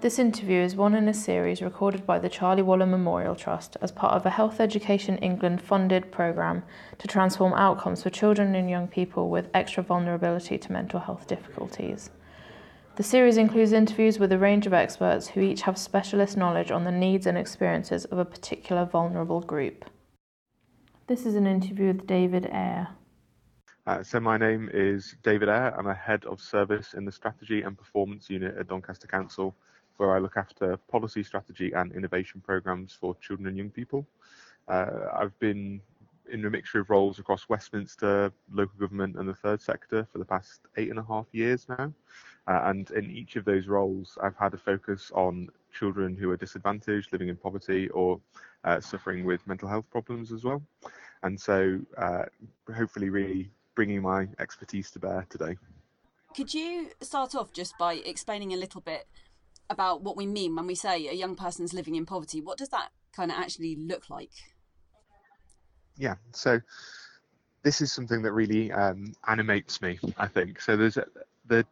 This interview is one in a series recorded by the Charlie Waller Memorial Trust as part of a Health Education England funded programme to transform outcomes for children and young people with extra vulnerability to mental health difficulties. The series includes interviews with a range of experts who each have specialist knowledge on the needs and experiences of a particular vulnerable group. This is an interview with David Eyre. Uh, so my name is David Eyre. I'm a head of service in the strategy and performance unit at Doncaster Council where I look after policy strategy and innovation programs for children and young people. Uh, I've been in a mixture of roles across Westminster, local government, and the third sector for the past eight and a half years now. Uh, and in each of those roles, I've had a focus on children who are disadvantaged, living in poverty, or uh, suffering with mental health problems as well. And so, uh, hopefully, really bringing my expertise to bear today. Could you start off just by explaining a little bit about what we mean when we say a young person's living in poverty. What does that kind of actually look like? Yeah, so this is something that really um, animates me, I think. So there's a, the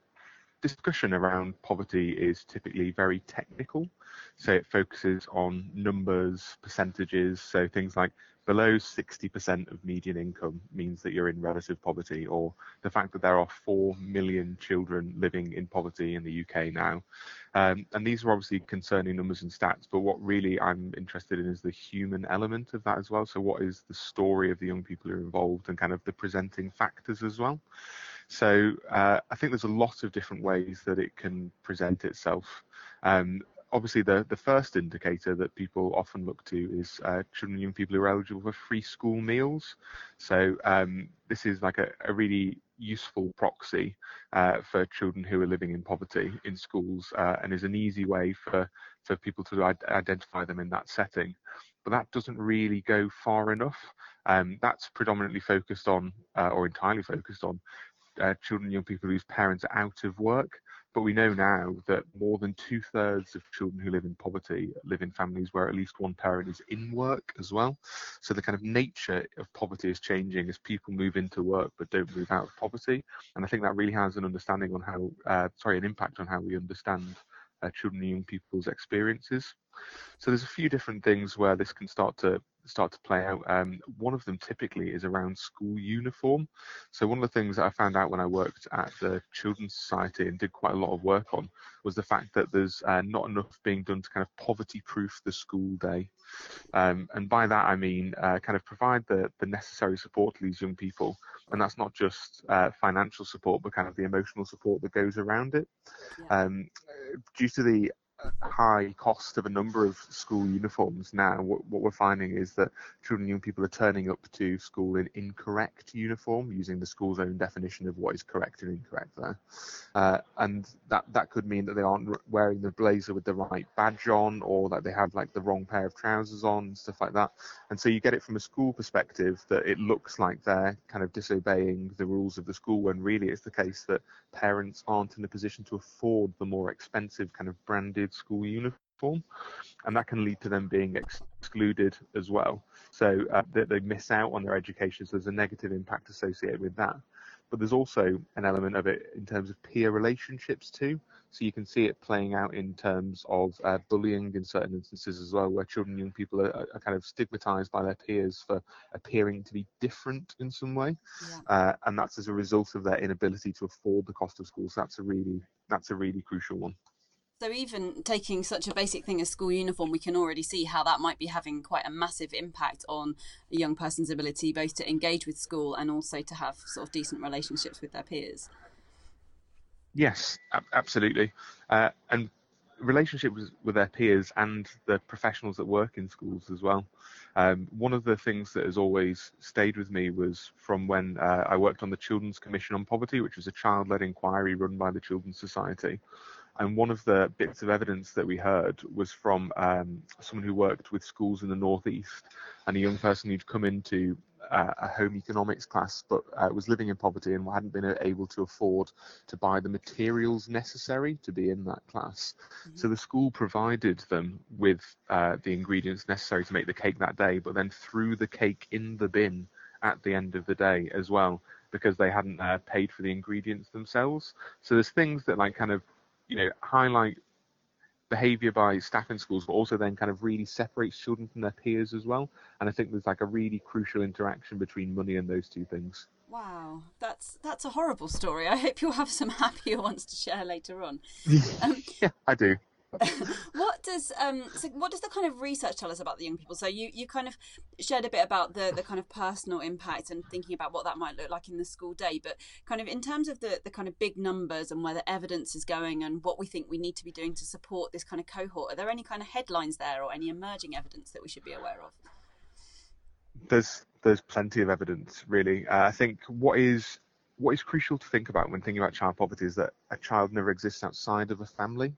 discussion around poverty is typically very technical. So it focuses on numbers, percentages, so things like below 60% of median income means that you're in relative poverty, or the fact that there are 4 million children living in poverty in the UK now. Um, and these are obviously concerning numbers and stats, but what really I'm interested in is the human element of that as well. So, what is the story of the young people who are involved and kind of the presenting factors as well? So, uh, I think there's a lot of different ways that it can present itself. Um, obviously the, the first indicator that people often look to is uh, children and young people who are eligible for free school meals. So um, this is like a, a really useful proxy uh, for children who are living in poverty in schools uh, and is an easy way for, for people to identify them in that setting. But that doesn't really go far enough. Um, that's predominantly focused on, uh, or entirely focused on, uh, children and young people whose parents are out of work. But we know now that more than two thirds of children who live in poverty live in families where at least one parent is in work as well. So the kind of nature of poverty is changing as people move into work but don't move out of poverty. And I think that really has an understanding on how, uh, sorry, an impact on how we understand uh, children and young people's experiences. So there's a few different things where this can start to start to play out. Um, one of them typically is around school uniform. So one of the things that I found out when I worked at the Children's Society and did quite a lot of work on was the fact that there's uh, not enough being done to kind of poverty-proof the school day. Um, and by that I mean uh, kind of provide the, the necessary support to these young people. And that's not just uh, financial support, but kind of the emotional support that goes around it. Yeah. Um, due to the high cost of a number of school uniforms now, what, what, we're finding is that children and young people are turning up to school in incorrect uniform, using the school's own definition of what is correct and incorrect there. Uh, and that, that could mean that they aren't wearing the blazer with the right badge on, or that they have like the wrong pair of trousers on, stuff like that. And so you get it from a school perspective that it looks like they're kind of disobeying the rules of the school, when really it's the case that parents aren't in a position to afford the more expensive kind of branded school uniform, and that can lead to them being excluded as well. So uh, they, they miss out on their education. So there's a negative impact associated with that. But there's also an element of it in terms of peer relationships too. So you can see it playing out in terms of uh, bullying in certain instances as well, where children and young people are, are, kind of stigmatized by their peers for appearing to be different in some way. Yeah. Uh, and that's as a result of their inability to afford the cost of school. So that's a really, that's a really crucial one. So even taking such a basic thing as school uniform, we can already see how that might be having quite a massive impact on a young person's ability both to engage with school and also to have sort of decent relationships with their peers. Yes, absolutely. Uh, and relationships with their peers and the professionals that work in schools as well. Um, one of the things that has always stayed with me was from when uh, I worked on the Children's Commission on Poverty, which was a child led inquiry run by the Children's Society. And one of the bits of evidence that we heard was from um, someone who worked with schools in the northeast, and a young person who'd come into uh, a home economics class, but uh, was living in poverty and hadn't been able to afford to buy the materials necessary to be in that class. Mm-hmm. So the school provided them with uh, the ingredients necessary to make the cake that day, but then threw the cake in the bin at the end of the day as well because they hadn't uh, paid for the ingredients themselves. So there's things that like kind of you know, highlight behavior by staff in schools, but also then kind of really separates children from their peers as well. And I think there's like a really crucial interaction between money and those two things. Wow, that's that's a horrible story. I hope you'll have some happier ones to share later on. Um, yeah, I do. what does um so what does the kind of research tell us about the young people? So you you kind of shared a bit about the the kind of personal impact and thinking about what that might look like in the school day but kind of in terms of the the kind of big numbers and where the evidence is going and what we think we need to be doing to support this kind of cohort are there any kind of headlines there or any emerging evidence that we should be aware of? There's there's plenty of evidence really. Uh, i think what is what is crucial to think about when thinking about child poverty is that a child never exists outside of a family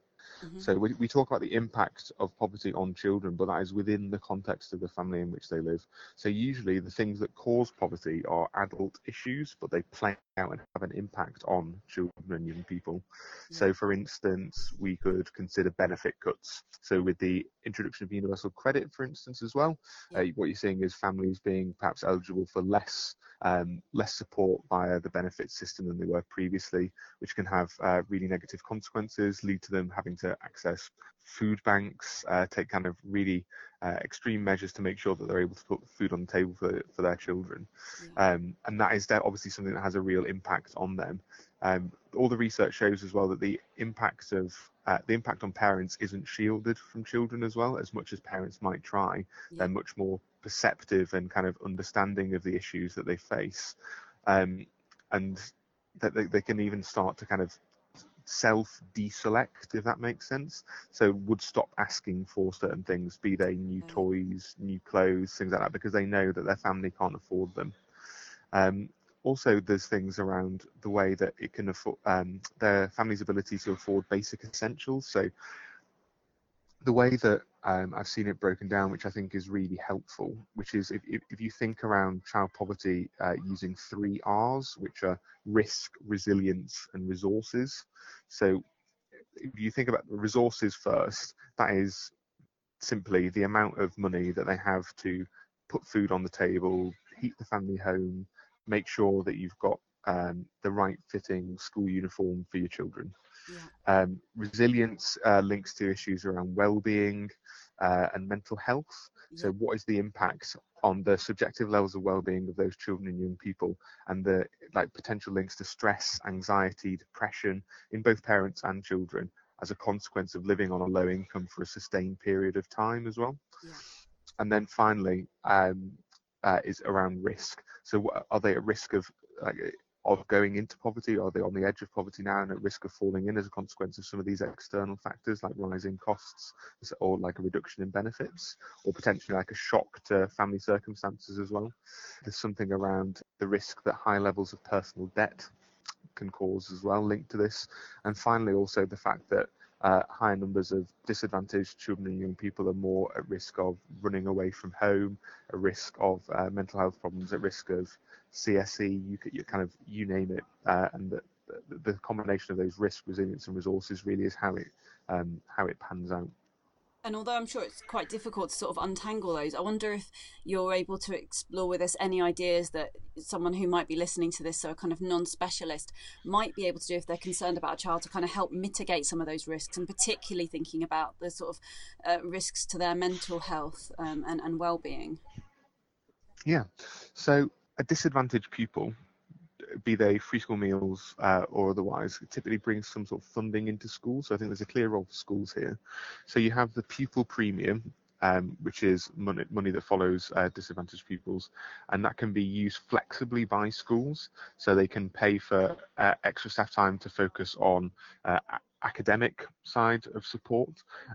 Mm-hmm. So we, we talk about the impact of poverty on children, but that is within the context of the family in which they live. So usually the things that cause poverty are adult issues, but they play out and have an impact on children and young people. Yeah. So for instance, we could consider benefit cuts. So with the introduction of universal credit, for instance, as well, yeah. uh, what you're seeing is families being perhaps eligible for less um, less support via the benefit system than they were previously, which can have uh, really negative consequences, lead to them having to access food banks, uh, take kind of really uh, extreme measures to make sure that they're able to put food on the table for, for their children. Yeah. Um, and that is obviously something that has a real impact on them. Um, all the research shows as well that the impact of uh, the impact on parents isn't shielded from children as well as much as parents might try. Yeah. They're much more perceptive and kind of understanding of the issues that they face, um, and that they, they can even start to kind of self deselect if that makes sense. So would stop asking for certain things be they new toys new clothes things like that because they know that their family can't afford them. Um, also there's things around the way that it can afford um, their family's ability to afford basic essentials. So the way that um, I've seen it broken down, which I think is really helpful, which is if, if, if you think around child poverty uh, using three R's, which are risk, resilience, and resources. So if you think about the resources first, that is simply the amount of money that they have to put food on the table, heat the family home, make sure that you've got um, the right fitting school uniform for your children. Yeah. Um, resilience uh, links to issues around well-being uh, and mental health. Yeah. So, what is the impact on the subjective levels of well-being of those children and young people, and the like potential links to stress, anxiety, depression in both parents and children as a consequence of living on a low income for a sustained period of time as well. Yeah. And then finally, um, uh, is around risk. So, are they at risk of like, of going into poverty? Are they on the edge of poverty now and at risk of falling in as a consequence of some of these external factors like rising costs or like a reduction in benefits or potentially like a shock to family circumstances as well? There's something around the risk that high levels of personal debt can cause as well linked to this. And finally, also the fact that uh, higher numbers of disadvantaged children and young people are more at risk of running away from home, at risk of uh, mental health problems, at risk of CSE, you, you kind of you name it, uh, and the, the, combination of those risk, resilience, and resources really is how it um, how it pans out. And although I'm sure it's quite difficult to sort of untangle those, I wonder if you're able to explore with us any ideas that someone who might be listening to this, so a kind of non specialist, might be able to do if they're concerned about a child to kind of help mitigate some of those risks, and particularly thinking about the sort of uh, risks to their mental health um, and, and well being. Yeah. So a disadvantaged pupil be they free school meals uh, or otherwise, typically brings some sort of funding into schools. So I think there's a clear role for schools here. So you have the pupil premium, um, which is money, money that follows uh, disadvantaged pupils, and that can be used flexibly by schools. So they can pay for uh, extra staff time to focus on uh, academic side of support.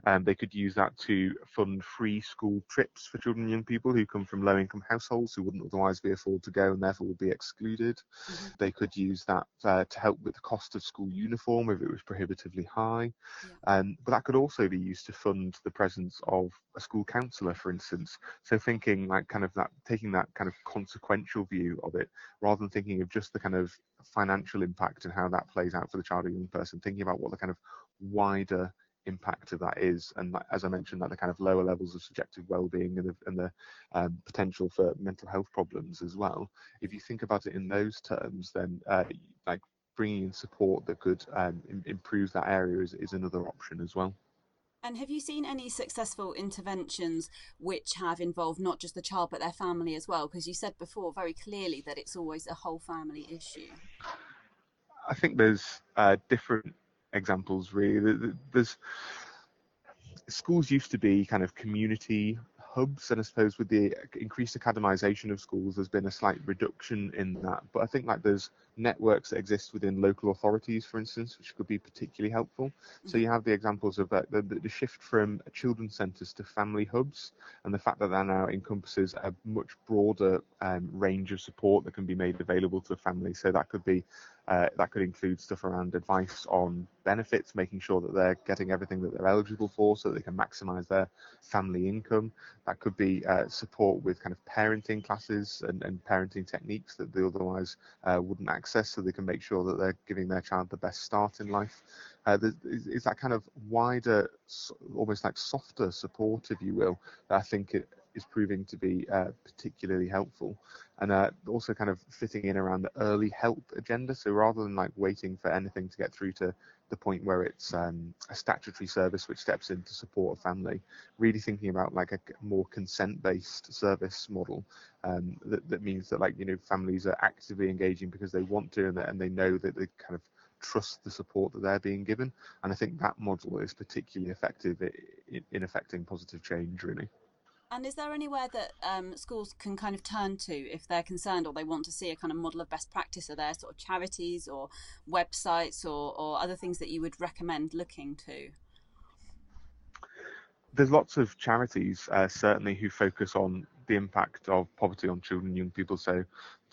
Um, they could use that to fund free school trips for children and young people who come from low income households who wouldn't otherwise be afforded to go and therefore would be excluded. Mm-hmm. They could use that uh, to help with the cost of school uniform if it was prohibitively high. Yeah. Um, but that could also be used to fund the presence of a school counsellor, for instance. So thinking like kind of that, taking that kind of consequential view of it rather than thinking of just the kind of financial impact and how that plays out for the child or young person, thinking about what the kind of wider impact of that is and as i mentioned that the kind of lower levels of subjective well-being and the, and the um, potential for mental health problems as well. If you think about it in those terms then uh, like bringing in support that could um, improve that area is, is another option as well And have you seen any successful interventions which have involved not just the child but their family as well? Because you said before very clearly that it's always a whole family issue. I think there's uh, different examples really. There's schools used to be kind of community hubs, and I suppose with the increased academisation of schools, there's been a slight reduction in that. But I think like there's networks that exist within local authorities, for instance, which could be particularly helpful. Mm-hmm. So you have the examples of uh, the, the, shift from children's centres to family hubs, and the fact that that now encompasses a much broader um, range of support that can be made available to the family. So that could be uh, that could include stuff around advice on benefits, making sure that they're getting everything that they're eligible for so that they can maximise their family income. That could be uh, support with kind of parenting classes and, and parenting techniques that they otherwise uh, wouldn't access so they can make sure that they're giving their child the best start in life. Uh, is, is that kind of wider, almost like softer support, if you will, that I think it, is proving to be uh, particularly helpful and uh, also kind of fitting in around the early help agenda. So rather than like waiting for anything to get through to the point where it's um, a statutory service which steps in to support a family, really thinking about like a more consent-based service model um, that, that means that like you know families are actively engaging because they want to and, and they know that they kind of trust the support that they're being given. And I think that model is particularly effective in, in affecting positive change, really. And is there anywhere that um, schools can kind of turn to if they're concerned or they want to see a kind of model of best practice? Are there sort of charities or websites or, or other things that you would recommend looking to? There's lots of charities, uh, certainly, who focus on the impact of poverty on children and young people. So,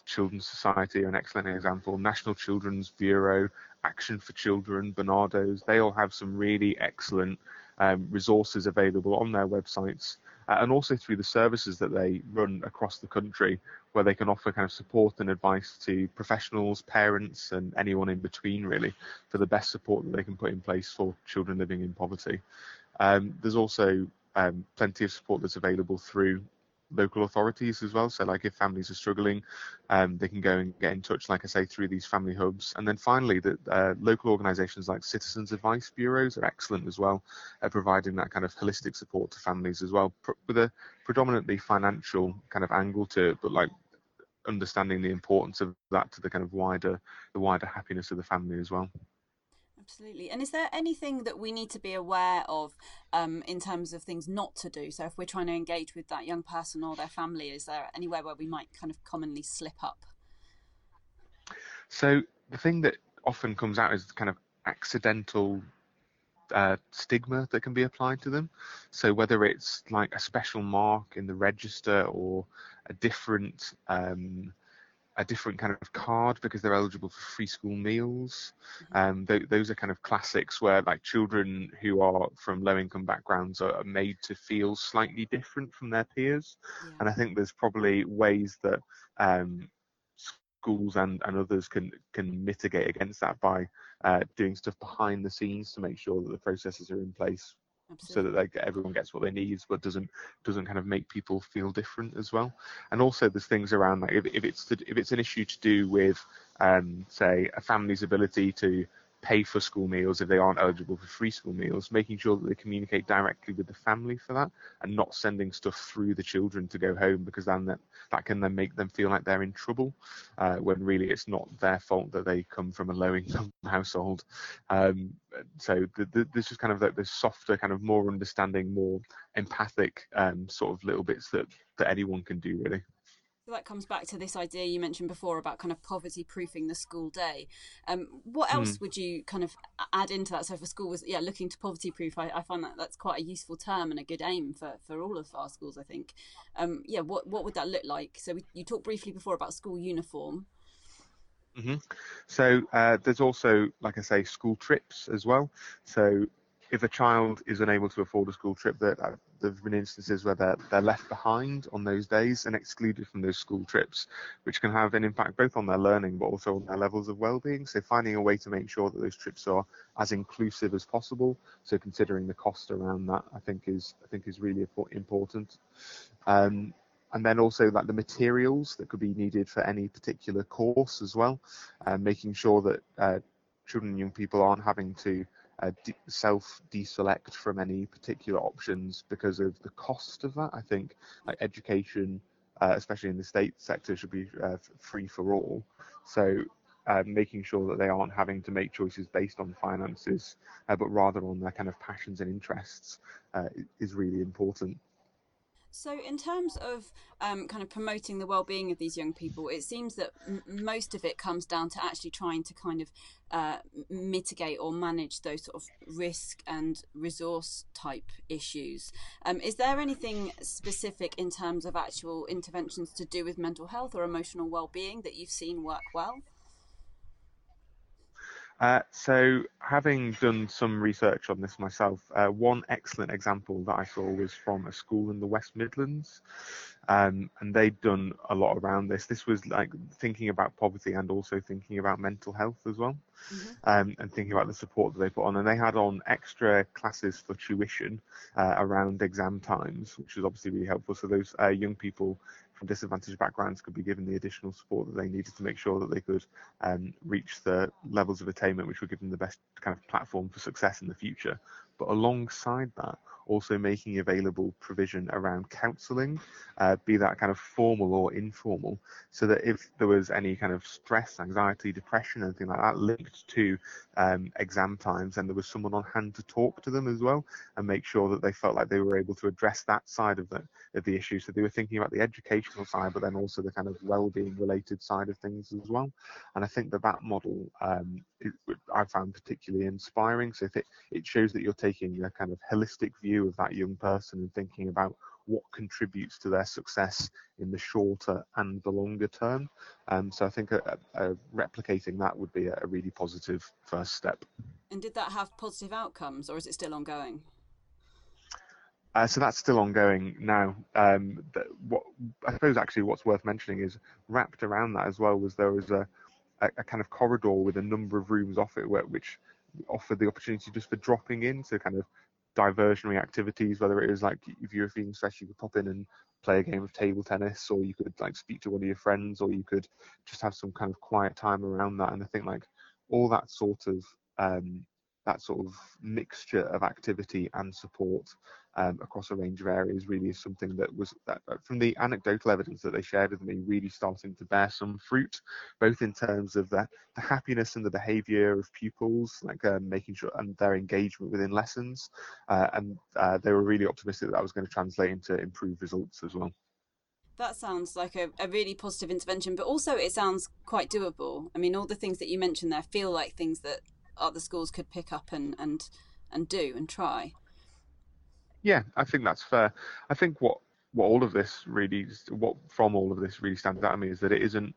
Children's Society are an excellent example. National Children's Bureau, Action for Children, Barnardo's, they all have some really excellent um, resources available on their websites uh, and also through the services that they run across the country, where they can offer kind of support and advice to professionals, parents, and anyone in between, really, for the best support that they can put in place for children living in poverty. Um, there's also um, plenty of support that's available through local authorities as well. So, like if families are struggling, um, they can go and get in touch, like I say, through these family hubs. And then finally, the uh, local organisations like Citizens Advice Bureaus are excellent as well at providing that kind of holistic support to families as well, pr- with a predominantly financial kind of angle to it, but like understanding the importance of that to the kind of wider the wider happiness of the family as well. Absolutely. And is there anything that we need to be aware of um, in terms of things not to do? So, if we're trying to engage with that young person or their family, is there anywhere where we might kind of commonly slip up? So, the thing that often comes out is kind of accidental uh, stigma that can be applied to them. So whether it's like a special mark in the register or a different um, a different kind of card because they're eligible for free school meals. Mm-hmm. Um, th- those are kind of classics where like children who are from low income backgrounds are made to feel slightly different from their peers. Yeah. And I think there's probably ways that um, schools and, and others can can mitigate against that by uh, doing stuff behind the scenes to make sure that the processes are in place Absolutely. so that like everyone gets what they need, but doesn't doesn't kind of make people feel different as well. And also there's things around like if, if it's if it's an issue to do with um, say a family's ability to pay for school meals if they aren't eligible for free school meals, making sure that they communicate directly with the family for that and not sending stuff through the children to go home because then that, that can then make them feel like they're in trouble uh, when really it's not their fault that they come from a low income household. Um, so the, the, this is kind of like this softer, kind of more understanding, more empathic um, sort of little bits that, that anyone can do really. So that comes back to this idea you mentioned before about kind of poverty proofing the school day. Um, what hmm. else mm. would you kind of add into that? So if a school was yeah looking to poverty proof, I, I, find that that's quite a useful term and a good aim for, for all of our schools. I think. Um, yeah, what what would that look like? So we, you talked briefly before about school uniform. Mm-hmm. So uh, there's also, like I say, school trips as well. So if a child is unable to afford a school trip, that uh, there have been instances where they're, they're left behind on those days and excluded from those school trips, which can have an impact both on their learning but also on their levels of well-being. So finding a way to make sure that those trips are as inclusive as possible. So considering the cost around that, I think is I think is really important. Um, and then also like the materials that could be needed for any particular course as well, uh, making sure that uh, children and young people aren't having to uh, de- self deselect from any particular options because of the cost of that. I think like education, uh, especially in the state sector, should be uh, free for all. So uh, making sure that they aren't having to make choices based on finances, uh, but rather on their kind of passions and interests uh, is really important. So, in terms of um, kind of promoting the well-being of these young people, it seems that m- most of it comes down to actually trying to kind of uh, mitigate or manage those sort of risk and resource type issues. Um, is there anything specific in terms of actual interventions to do with mental health or emotional well-being that you've seen work well? Uh, so, having done some research on this myself, uh, one excellent example that I saw was from a school in the West Midlands, um, and they'd done a lot around this. This was like thinking about poverty and also thinking about mental health as well, mm-hmm. um, and thinking about the support that they put on. And they had on extra classes for tuition uh, around exam times, which was obviously really helpful. So those uh, young people from disadvantaged backgrounds could be given the additional support that they needed to make sure that they could um, reach the levels of attainment which would give them the best kind of platform for success in the future. But alongside that, also making available provision around counselling, uh, be that kind of formal or informal, so that if there was any kind of stress, anxiety, depression, anything like that linked to um, exam times, and there was someone on hand to talk to them as well and make sure that they felt like they were able to address that side of the of the issue. So they were thinking about the educational side, but then also the kind of well-being related side of things as well. And I think that that model um, it, I found particularly inspiring. So if it it shows that you're taking a kind of holistic view of that young person and thinking about what contributes to their success in the shorter and the longer term. Um, so I think a, a, replicating that would be a, a really positive first step. And did that have positive outcomes, or is it still ongoing? Uh, so that's still ongoing now. Um, what I suppose actually what's worth mentioning is wrapped around that as well was there was a, a, a kind of corridor with a number of rooms off it where, which offered the opportunity just for dropping in, so kind of diversionary activities, whether it was like if you were feeling stressed, you could pop in and play a game of table tennis, or you could like speak to one of your friends, or you could just have some kind of quiet time around that. And I think like all that sort of um, that sort of mixture of activity and support um, across a range of areas really is something that was that, from the anecdotal evidence that they shared with me really starting to bear some fruit both in terms of the, the happiness and the behavior of pupils like um, making sure and their engagement within lessons uh, and uh, they were really optimistic that that was going to translate into improved results as well. That sounds like a, a really positive intervention but also it sounds quite doable. I mean all the things that you mentioned there feel like things that other schools could pick up and and and do and try. Yeah, I think that's fair. I think what what all of this really what from all of this really stands out to me is that it isn't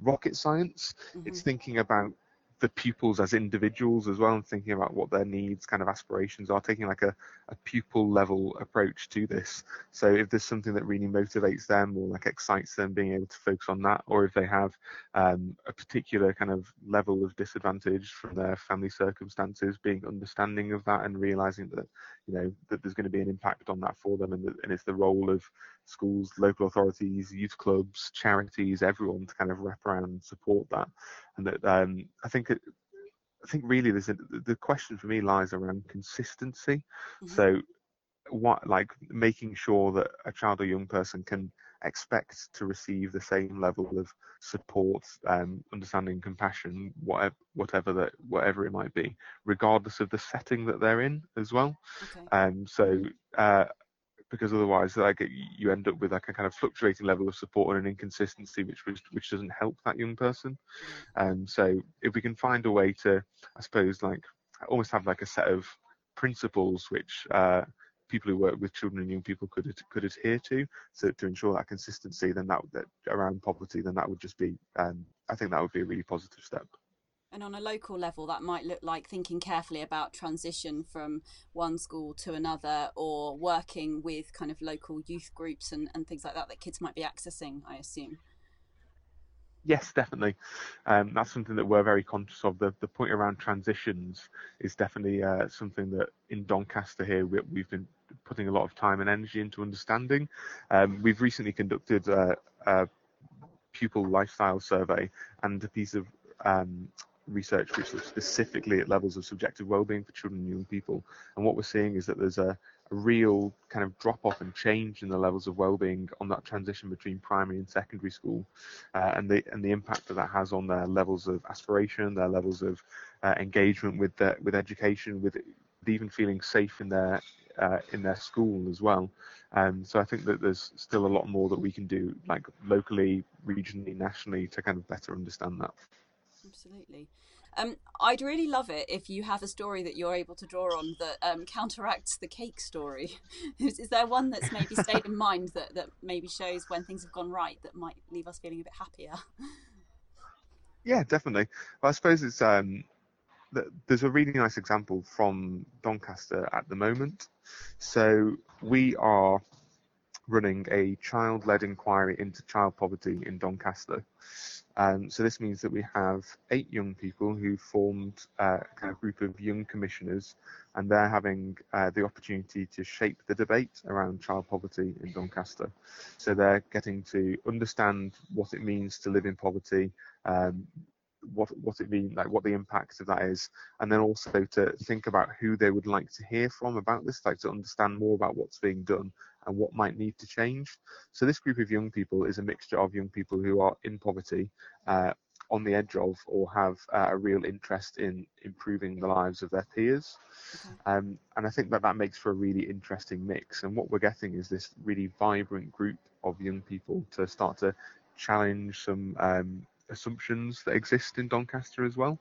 rocket science. Mm-hmm. It's thinking about the pupils as individuals as well and thinking about what their needs kind of aspirations are taking like a, a pupil level approach to this. So if there's something that really motivates them or like excites them being able to focus on that or if they have um, a particular kind of level of disadvantage from their family circumstances being understanding of that and realizing that you know that there's going to be an impact on that for them and, that, and it's the role of schools local authorities youth clubs charities everyone to kind of wrap around and support that and that um, i think it, i think really there's a, the question for me lies around consistency mm-hmm. so what like making sure that a child or young person can expect to receive the same level of support, um, understanding, compassion, whatever, whatever that, whatever it might be, regardless of the setting that they're in as well. Okay. Um, so, uh, because otherwise, like you end up with like a kind of fluctuating level of support and an inconsistency, which which, which doesn't help that young person. And um, so, if we can find a way to, I suppose, like almost have like a set of principles which uh, people who work with children and young people could could adhere to, so to ensure that consistency, then that, that around poverty, then that would just be, um, I think that would be a really positive step. And on a local level, that might look like thinking carefully about transition from one school to another, or working with kind of local youth groups and, and things like that that kids might be accessing. I assume. Yes, definitely. Um, that's something that we're very conscious of. The, the point around transitions is definitely uh, something that in Doncaster here we, have been putting a lot of time and energy into understanding. Um, we've recently conducted a, a, pupil lifestyle survey, and a piece of um, research which looks specifically at levels of subjective well-being for children and young people. And what we're seeing is that there's a, a real kind of drop off and change in the levels of well-being on that transition between primary and secondary school, uh, and the and the impact that that has on their levels of aspiration, their levels of uh, engagement with with education, with even feeling safe in their uh, in their school as well. Um, so I think that there's still a lot more that we can do, like locally, regionally, nationally, to kind of better understand that. Absolutely. Um, I'd really love it if you have a story that you're able to draw on that um, counteracts the cake story. is, is, there one that's maybe stayed in mind that, that maybe shows when things have gone right that might leave us feeling a bit happier? Yeah, definitely. Well, I suppose it's um, there's a really nice example from Doncaster at the moment. So we are running a child-led inquiry into child poverty in Doncaster. Um, so this means that we have eight young people who formed uh, a kind of group of young commissioners, and they're having uh, the opportunity to shape the debate around child poverty in Doncaster. So they're getting to understand what it means to live in poverty, um, what what it means, like what the impact of that is, and then also to think about who they would like to hear from about this, like to understand more about what's being done and what might need to change. So this group of young people is a mixture of young people who are in poverty, uh, on the edge of, or have uh, a real interest in improving the lives of their peers. Okay. Um, and I think that that makes for a really interesting mix. And what we're getting is this really vibrant group of young people to start to challenge some um, assumptions that exist in Doncaster as well,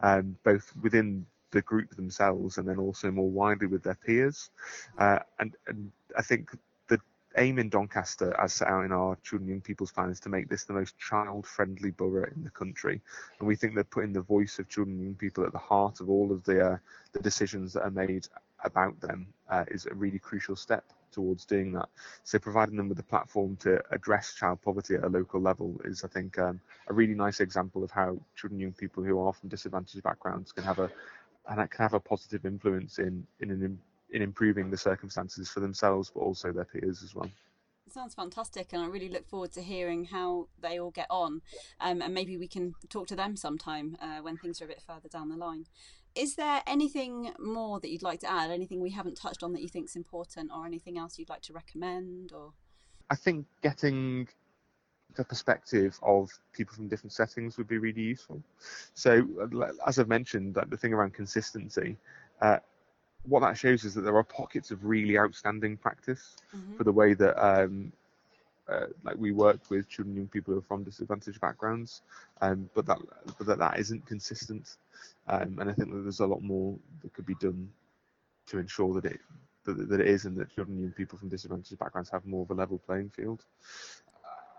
um, both within the group themselves and then also more widely with their peers. Uh, and, and I think the aim in Doncaster, as set out in our Children and Young People's Plan, is to make this the most child-friendly borough in the country. And we think that putting the voice of children and young people at the heart of all of the uh, the decisions that are made about them uh, is a really crucial step towards doing that. So providing them with a platform to address child poverty at a local level is, I think, um, a really nice example of how children and young people who are from disadvantaged backgrounds can have a and that can have a positive influence in in in, in improving the circumstances for themselves, but also their peers as well. It sounds fantastic, and I really look forward to hearing how they all get on, um, and maybe we can talk to them sometime uh, when things are a bit further down the line is there anything more that you'd like to add? Anything we haven't touched on that you think is important, or anything else you'd like to recommend? Or I think getting the perspective of people from different settings would be really useful. So, as I've mentioned, like the thing around consistency, uh, what that shows is that there are pockets of really outstanding practice mm-hmm. for the way that um, uh, like we work with children and young people who are from disadvantaged backgrounds, um, but that but that, that isn't consistent. Um, and I think that there's a lot more that could be done to ensure that it that, that it is, and that children and people from disadvantaged backgrounds have more of a level playing field.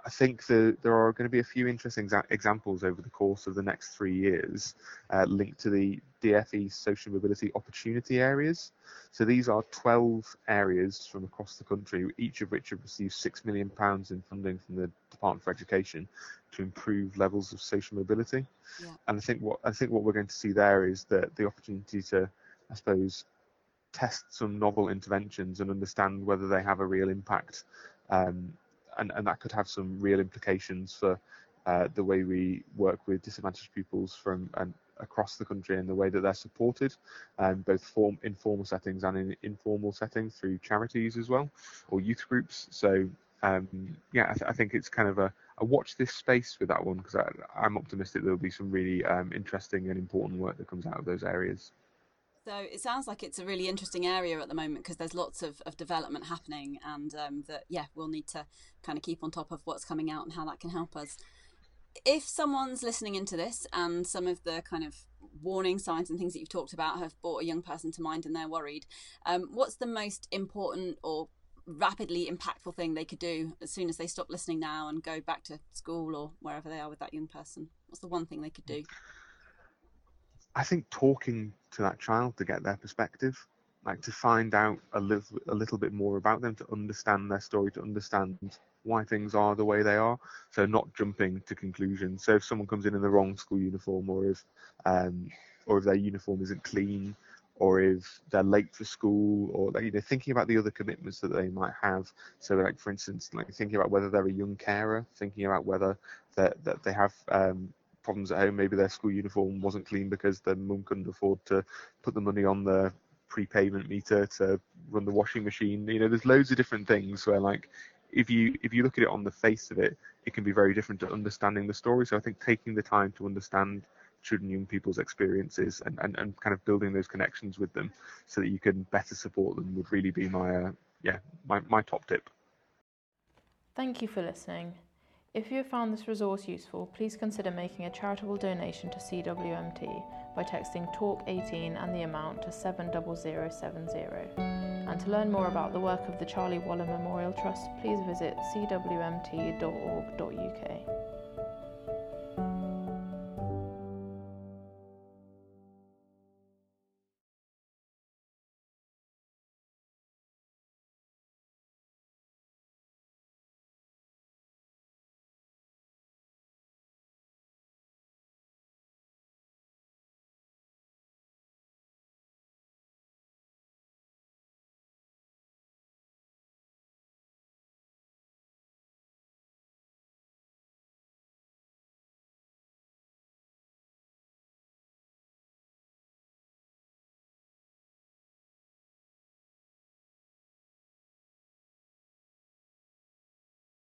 I think the, there are going to be a few interesting exa- examples over the course of the next three years uh, linked to the DFE social mobility opportunity areas. So these are 12 areas from across the country, each of which have received £6 million in funding from the Department for Education to improve levels of social mobility. Yeah. And I think what I think what we're going to see there is that the opportunity to, I suppose, test some novel interventions and understand whether they have a real impact um, and, and that could have some real implications for uh, the way we work with disadvantaged pupils from and across the country and the way that they're supported, um, both form informal settings and in informal settings through charities as well or youth groups. So um, yeah, I, th- I, think it's kind of a, a, watch this space with that one because I'm optimistic there'll be some really um, interesting and important work that comes out of those areas. So it sounds like it's a really interesting area at the moment because there's lots of, of development happening, and um, that yeah, we'll need to kind of keep on top of what's coming out and how that can help us. If someone's listening into this and some of the kind of warning signs and things that you've talked about have brought a young person to mind and they're worried, um, what's the most important or rapidly impactful thing they could do as soon as they stop listening now and go back to school or wherever they are with that young person? What's the one thing they could do? I think talking to that child to get their perspective, like to find out a little, a little bit more about them, to understand their story, to understand why things are the way they are. So not jumping to conclusions. So if someone comes in in the wrong school uniform, or if um, or if their uniform isn't clean, or if they're late for school, or you know thinking about the other commitments that they might have. So like for instance, like thinking about whether they're a young carer, thinking about whether that that they have um, problems at home. Maybe their school uniform wasn't clean because their mum couldn't afford to put the money on the prepayment meter to run the washing machine. You know, there's loads of different things where like if you if you look at it on the face of it, it can be very different to understanding the story. So I think taking the time to understand children young people's experiences and, and, and kind of building those connections with them so that you can better support them would really be my uh, yeah my, my top tip. Thank you for listening. If you have found this resource useful, please consider making a charitable donation to CWMT by texting TALK18 and the amount to 70070. And to learn more about the work of the Charlie Waller Memorial Trust, please visit cwmt.org.uk.